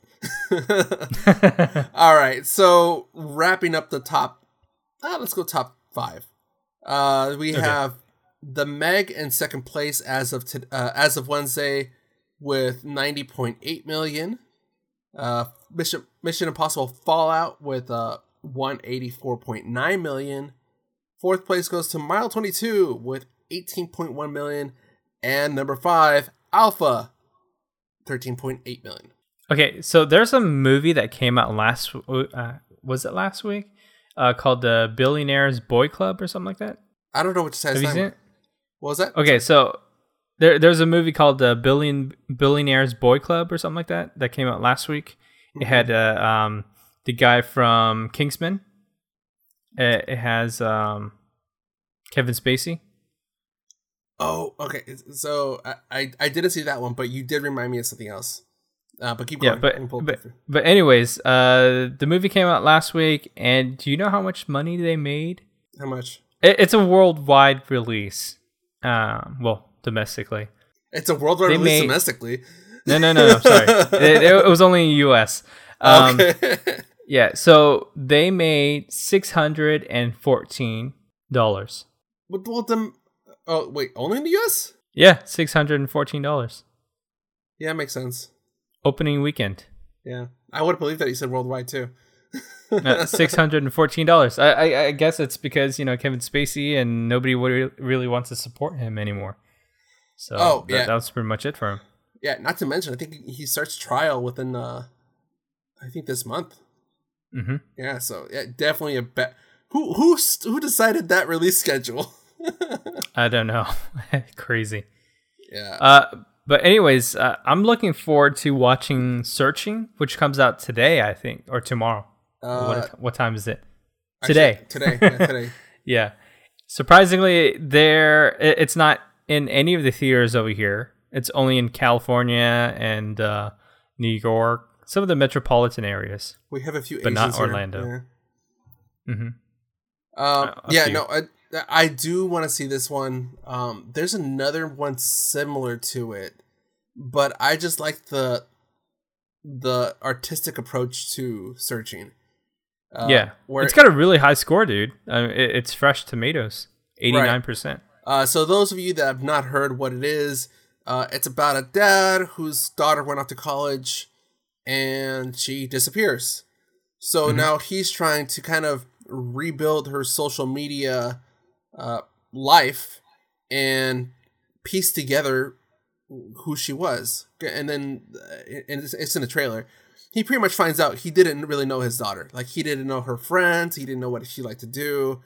(laughs) All right, so wrapping up the top, uh, let's go top five. Uh, we Okay. have the Meg in second place as of to, uh, as of Wednesday with ninety point eight million. Uh, Mission Mission Impossible Fallout with uh one eighty four point nine million. Fourth place goes to Mile twenty two with eighteen point one million, and number five Alpha, thirteen point eight million. Okay, so there's a movie that came out last. Uh, was it last week? Uh, called the Billionaires Boy Club or something like that. I don't know which side. Have you seen it? What was that? Okay, so there there's a movie called the Billion Billionaires Boy Club or something like that that came out last week. It had uh, um the guy from Kingsman. It, it has um Kevin Spacey. Oh, okay. So I, I I didn't see that one, but you did remind me of something else. Uh, but keep Yeah, going. but pull it but, but anyways, uh, the movie came out last week, and do you know how much money they made? how much? It, it's a worldwide release. Um, well, domestically. It's a worldwide They release made- domestically. No, no, no, no. Sorry, (laughs) it, it was only in U.S. Um, okay. (laughs) Yeah, so they made six hundred and fourteen dollars. well, well, them. Oh wait, only in the U.S. Yeah, six hundred and fourteen dollars. Yeah, makes sense. Opening weekend, Yeah, I would have believed that he said worldwide too. (laughs) six hundred and fourteen dollars. I, I I guess it's because you know Kevin Spacey and nobody would really wants to support him anymore. So Oh, that, yeah. that was pretty much it for him. Yeah, not to mention, I think he starts trial within. uh I think this month. Mm-hmm. Yeah, so yeah, definitely a bet. Who who who decided that release schedule? (laughs) I don't know, (laughs) crazy. yeah. Uh, but anyways, uh, I'm looking forward to watching Searching, which comes out today, I think, or tomorrow. Uh, what what time is it? actually, today. (laughs) Today. Yeah, today. (laughs) Yeah. Surprisingly, there it- it's not in any of the theaters over here. It's only in California and uh, New York, some of the metropolitan areas. We have a few, But not Asians here. Orlando. Yeah. hmm Um, Uh, yeah, few. no, I, I do want to see this one. Um, there's another one similar to it, but I just like the the artistic approach to searching. Uh, yeah, where it's got a really high score, dude. Uh, it, it's Fresh Tomatoes, eighty nine percent. Uh, so those of you that have not heard what it is, uh, it's about a dad whose daughter went off to college, and she disappears. So Mhm. now he's trying to kind of rebuild her social media uh, life, and piece together who she was. And then, uh, and it's, it's in the trailer. He pretty much finds out he didn't really know his daughter. Like he didn't know her friends. He didn't know what she liked to do,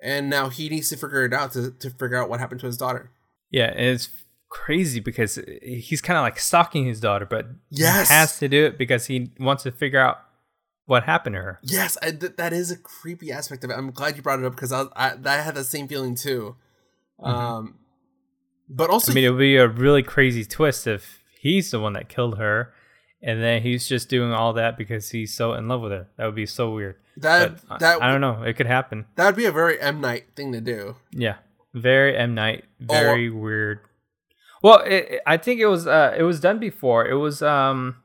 and now he needs to figure it out to to figure out what happened to his daughter. Yeah, and it's crazy because he's kind of like stalking his daughter, but Yes. he has to do it because he wants to figure out what happened to her. Yes, I, th- that is a creepy aspect of it. I'm glad you brought it up because I, I, I had the same feeling too. Um, but also, Mm-hmm. I mean, it would be a really crazy twist if he's the one that killed her, and then he's just doing all that because he's so in love with her. That would be so weird. that But I- that I don't know. It could happen. that would be a very M Night thing to do. Yeah, very M Night, very weird. Well, it- I think it was uh, it was done before. It was um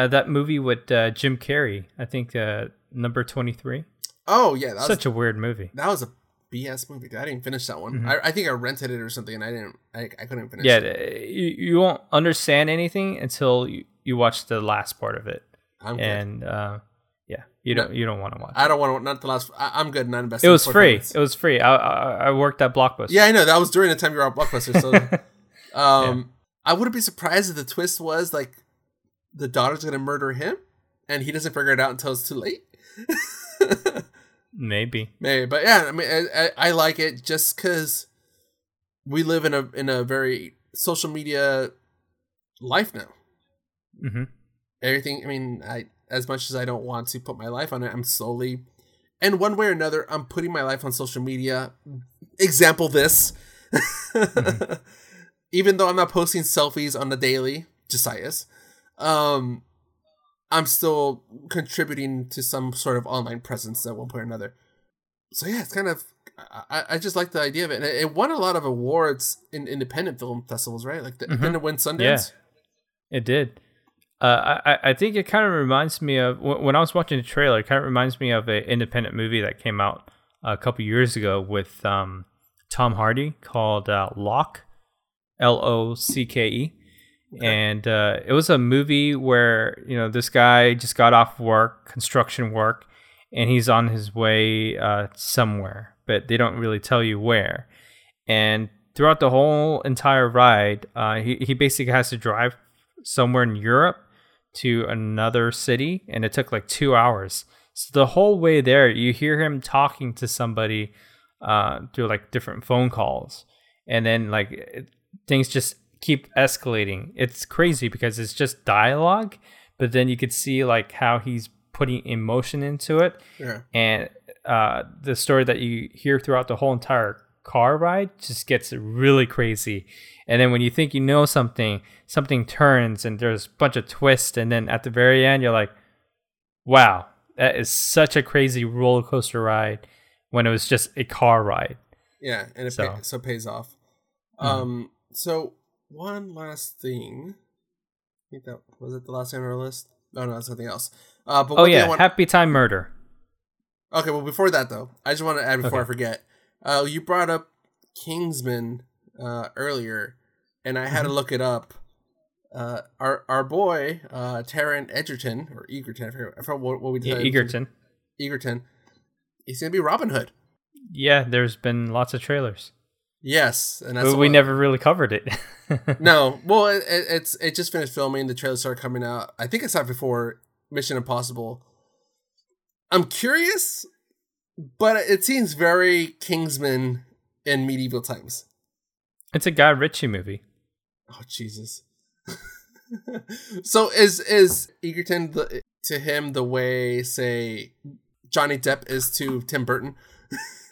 uh, that movie with uh, Jim Carrey. I think uh, number twenty three. Oh yeah, that was Such a weird movie. that was a BS movie. I didn't finish that one. I, I think I rented it or something, and I didn't. I, I couldn't finish. Yeah, it. uh, you, you won't understand anything until you, you watch the last part of it, I'm good. and uh, yeah, you don't you don't want to watch. I don't want to. Not the last. I, I'm good. Not invested. It was free. minutes. It was free. I, I I worked at Blockbuster. Yeah, I know. That was during the time you were at Blockbuster. So, (laughs) um, I wouldn't be surprised if the twist was like the daughter's gonna murder him, and he doesn't figure it out until it's too late. maybe. Maybe, but yeah, I mean, I, I, I like it just because we live in a in a very social media life now. Mm-hmm. Everything. I mean, I as much as I don't want to put my life on it, I'm slowly, and one way or another, I'm putting my life on social media. Example this. (laughs) Even though I'm not posting selfies on the daily, Josiah's, um, I'm still contributing to some sort of online presence at one point or another. So yeah, it's kind of I, I just like the idea of it. And it, it won a lot of awards in independent film festivals, right? Like the Mhm. didn't it win Sundance? Yeah, It did. Uh, I I think it kind of reminds me of when I was watching the trailer. It kind of reminds me of an independent movie that came out a couple years ago with um, Tom Hardy called uh, Locke, L O C K E, and uh, it was a movie where you know this guy just got off work, construction work, and he's on his way uh, somewhere, but they don't really tell you where. And throughout the whole entire ride, uh, he he basically has to drive somewhere in Europe to another city, and it took like two hours. So the whole way there, you hear him talking to somebody uh, through like different phone calls, and then like it, things just keep escalating. It's crazy because it's just dialogue, but then you could see like how he's putting emotion into it, Yeah. and uh, the story that you hear throughout the whole entire car ride just gets really crazy. And then when you think you know something, something turns and there's a bunch of twists, and then at the very end, you're like, "Wow, that is such a crazy roller coaster ride." When it was just a car ride. Yeah, and it So. pay, so pays off. Mhm. Um, so one last thing. I think that was it. The last thing on our list. No, no, that's something else. Uh, but Oh one thing I yeah, want- Happy Time Murder. okay. Well, before that though, I just want to add before Okay. I forget. Uh, you brought up Kingsman uh earlier, and I Mm-hmm. had to look it up. Uh, our our boy uh Taron Egerton or Egerton, I forget, I forget what, what we Yeah, decided to- Egerton. Egerton. He's gonna be Robin Hood. Yeah, there's been lots of trailers, Yes, and that's but we what- never really covered it. (laughs) No, well, it, it, it's it just finished filming. The trailer started coming out. I think it's out before Mission Impossible. I'm curious, but it seems very Kingsman in medieval times. It's a Guy Ritchie movie. Oh Jesus! (laughs) so is is Egerton the, to him the way say Johnny Depp is to Tim Burton?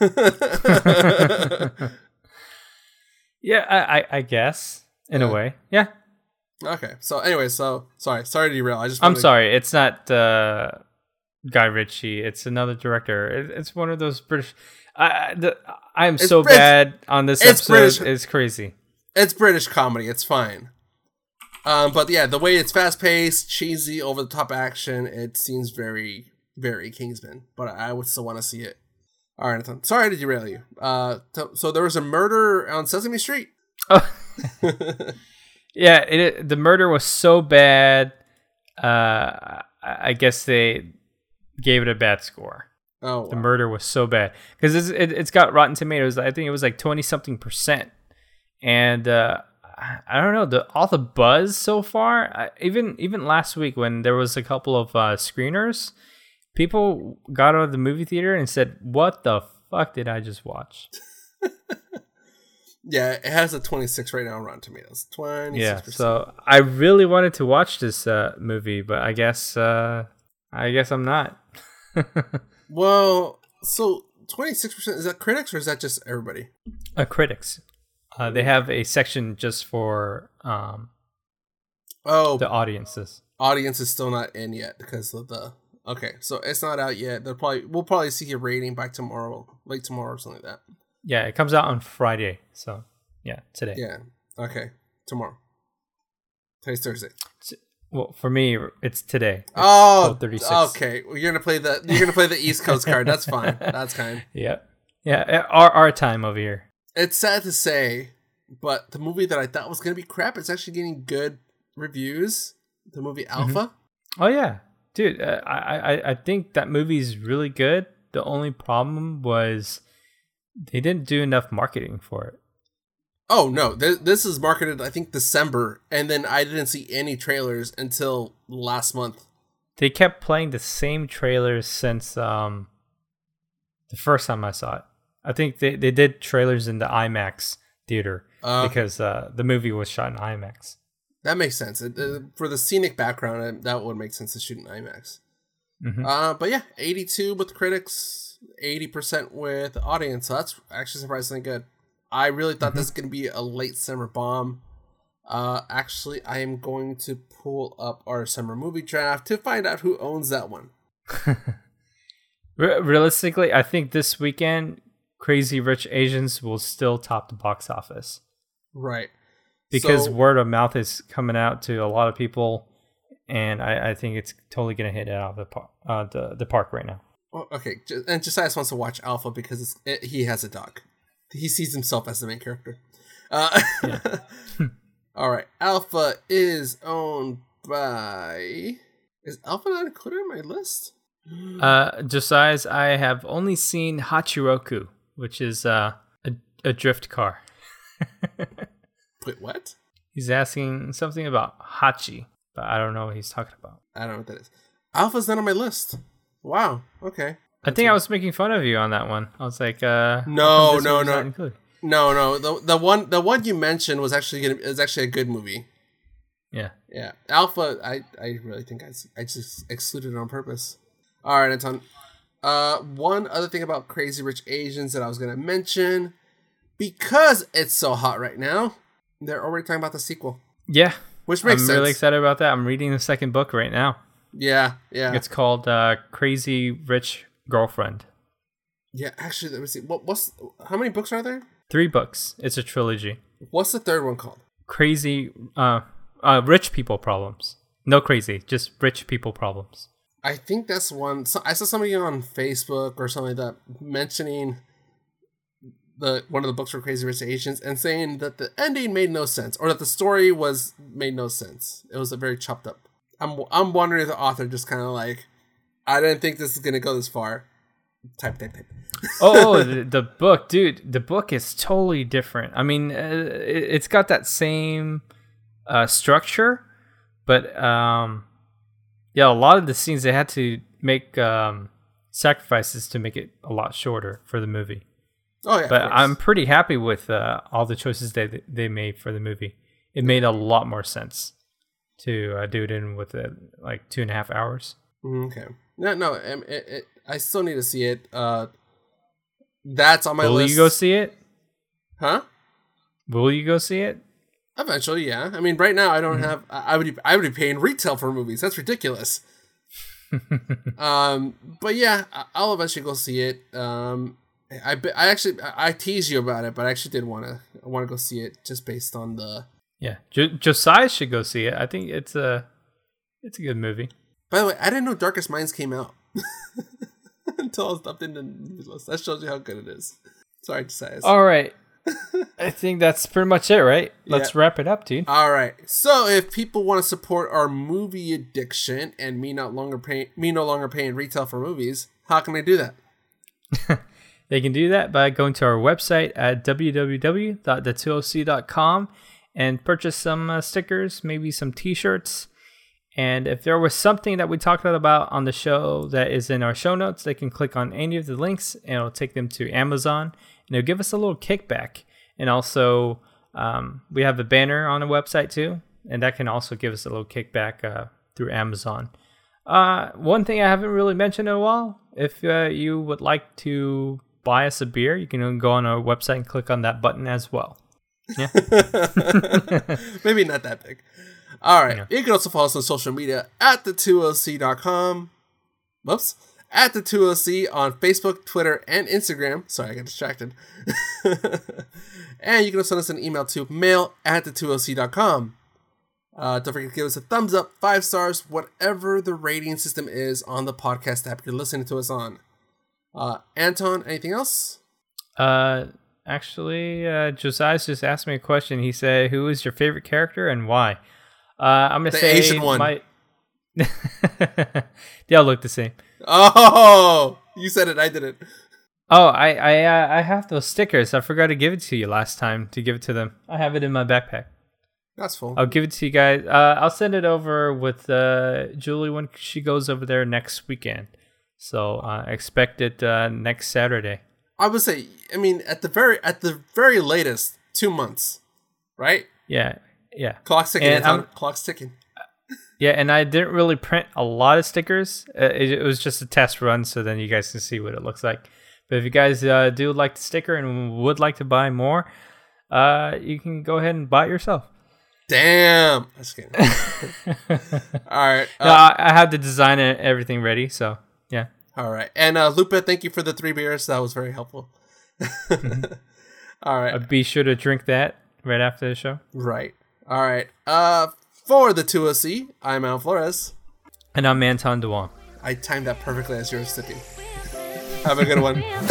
(laughs) yeah, I, I, I guess in Yeah. a way. Yeah, okay. So anyway, so sorry, sorry to derail. I just I'm wanted- sorry. It's not uh, Guy Ritchie. It's another director. It, it's one of those British. I I- the, I'm It's so Brit- bad on this it's episode. British. It's crazy. it's British comedy. It's fine. Um, but yeah, the way it's fast paced, cheesy, over the top action, it seems very, very Kingsman. But I would still want to see it. All right, Nathan. Sorry to derail you. Uh, so, so there was a murder on Sesame Street. Oh, (laughs) yeah. It, it- the murder was so bad. Uh, I, guess they gave it a bad score. Oh, The wow. murder was so bad because it's, it, it's got Rotten Tomatoes. I think it was like twenty something percent. and uh, I- I don't know the all the buzz so far. I, even even last week when there was a couple of uh, screeners, people got out of the movie theater and said, "What the fuck did I just watch?" (laughs) Yeah, it has a 26 right now on Rotten Tomatoes. 26%. Yeah. So I really wanted to watch this uh, movie, but I guess uh, I guess I'm not. (laughs) Well, so 26% is that critics or is that just everybody? uh, critics. Uh, they have a section just for um, Oh, the audiences. audience is still not in yet because of the Okay, so it's not out yet. They'll probably we'll probably see a rating by tomorrow, late tomorrow or something like that. Yeah, it comes out on Friday. So yeah, today. Yeah. Okay. Tomorrow. Today's Thursday. Well, for me, it's today. It's Oh, 12:36. okay. Well, you're gonna play the you're gonna play the East Coast card. That's fine. That's (laughs) kind. Yeah, yeah. Our our time over here. It's sad to say, but the movie that I thought was gonna be crap is actually getting good reviews. The movie mm-hmm. Alpha. Oh yeah, dude. Uh, I I I think that movie's really good. The only problem was they didn't do enough marketing for it. Oh no, th- this is marketed I think December, and then I didn't see any trailers until last month. They kept playing the same trailers since um the first time I saw it. I think they, they did trailers in the IMAX theater Uh, because uh, the movie was shot in IMAX. That makes sense. It, uh, for the scenic background, uh, that would make sense to shoot in IMAX. Mhm. Uh, but yeah, 82 with critics, 80% with audience. So that's actually surprisingly good. I really thought this was going to be a late summer bomb. Uh, actually, I am going to pull up our summer movie draft to find out who owns that one. (laughs) Realistically, I think this weekend, Crazy Rich Asians will still top the box office Right. Because So- word of mouth is coming out to a lot of people, and I, I think it's totally gonna hit out of the park, uh, the the park right now. Well, okay, and Josias wants to watch Alpha because it's, it, he has a dog. He sees himself as the main character. Uh, (laughs) all right, Alpha is owned by. Is Alpha not included in my list? Uh, Josiah's, I have only seen Hachiroku, which is uh, a a drift car. (laughs) Wait, what? He's asking something about Hachi, but I don't know what he's talking about. I don't know what that is. Alpha's not on my list. Wow. Okay. I think I was making fun of you on that one. I was like, uh, No, no, no. No, no. The the one the one you mentioned was actually gonna is actually a good movie. Yeah. Yeah, Alpha. I I really think I I just excluded it on purpose. All right, Anton. Uh, one other thing about Crazy Rich Asians that I was gonna mention, because it's so hot right now, they're already talking about the sequel, Yeah. which makes I'm sense. really excited about that. I'm reading the second book right now. Yeah, yeah, It's called uh, Crazy Rich Girlfriend. yeah. Actually, let me see. What what's how many books are there? Three books. It's a trilogy. What's the third one called? Crazy, uh, uh, rich people problems. No crazy, just rich people problems. I think that's one. So I saw somebody on Facebook or something like that mentioning the one of the books for Crazy Rich Asians and saying that the ending made no sense or that the story was made no sense. It was a very chopped up. I'm I'm wondering if the author just kind of like, I didn't think this is gonna go this far. Type type type. (laughs) oh, oh, the, the book, dude. The book is totally different. I mean, uh, it, it's got that same uh, structure, but um, yeah, a lot of the scenes they had to make um, sacrifices to make it a lot shorter for the movie. Oh yeah, But. I'm pretty happy with uh, all the choices they they made for the movie. It made a lot more sense to uh, do it in with uh, like two and a half hours. Mm, Okay. No, no. um, It, it, I still need to see it. Uh, that's on my Will list. Will you go see it? Huh? Will you go see it? Eventually, yeah. I mean, right now I don't have. I would. be- I would be paying retail for movies. That's ridiculous. (laughs) um, but yeah, I'll eventually go see it. Um, I I actually I tease you about it, but I actually did want to I want to go see it just based on the. Yeah, jo- Josiah should go see it. I think it's a it's a good movie. By the way, I didn't know Darkest Minds came out (laughs) until I was up in the movie list. That shows you how good it is. Sorry to say. All right, (laughs) I think that's pretty much it, right? Let's wrap it up, dude. All right. So if people want to support our movie addiction and me not longer paying me no longer paying retail for movies, how can they do that? (laughs) They can do that by going to our website at www.the2oc.com and purchase some uh, stickers, maybe some t shirts. And if there was something that we talked about on the show that is in our show notes, they can click on any of the links and it'll take them to Amazon and it'll give us a little kickback. And also, um, we have a banner on the website too, and that can also give us a little kickback uh, through Amazon. Uh, one thing I haven't really mentioned in a while if uh, you would like to buy us a beer, you can go on our website and click on that button as well. Yeah. (laughs) Maybe not that big. All right. Yeah. You can also follow us on social media at the2oc.com. Whoops. At the 2OC on Facebook, Twitter, and Instagram. Sorry, I got distracted. (laughs) and you can also send us an email to mail at the2oc.com. Uh, don't forget to give us a thumbs up, five stars, whatever the rating system is on the podcast app you're listening to us on. Uh, Anton, anything else? Uh, actually, uh, Josiah just asked me a question. He said, "Who is your favorite character and why?" Uh, I'm gonna the say Asian one. My... (laughs) they all look the same. Oh, you said it. I didn't. Oh, I I uh, I have those stickers. I forgot to give it to you last time to give it to them. I have it in my backpack. That's full. I'll give it to you guys. Uh, I'll send it over with uh, Julie when she goes over there next weekend. So uh, expect it uh, next Saturday. I would say, I mean, at the very at the very latest, two months, right? Yeah, yeah. Clock's ticking. Anton, clock's ticking. Yeah, and I didn't really print a lot of stickers. Uh, it, it, was just a test run, so then you guys can see what it looks like. But if you guys uh, do like the sticker and would like to buy more, uh, you can go ahead and buy it yourself. Damn. That's (laughs) kidding. All right. Uh, no, I, I have the design and everything ready, so. All right. And uh, Lupa, thank you for the three beers. That was very helpful. mm-hmm. (laughs) All right. Uh, be sure to drink that right after the show. Right. All right. Uh, for the 2OC, I'm Al Flores. And I'm Anton Dewan. I timed that perfectly as you were sipping. Have a good one. (laughs)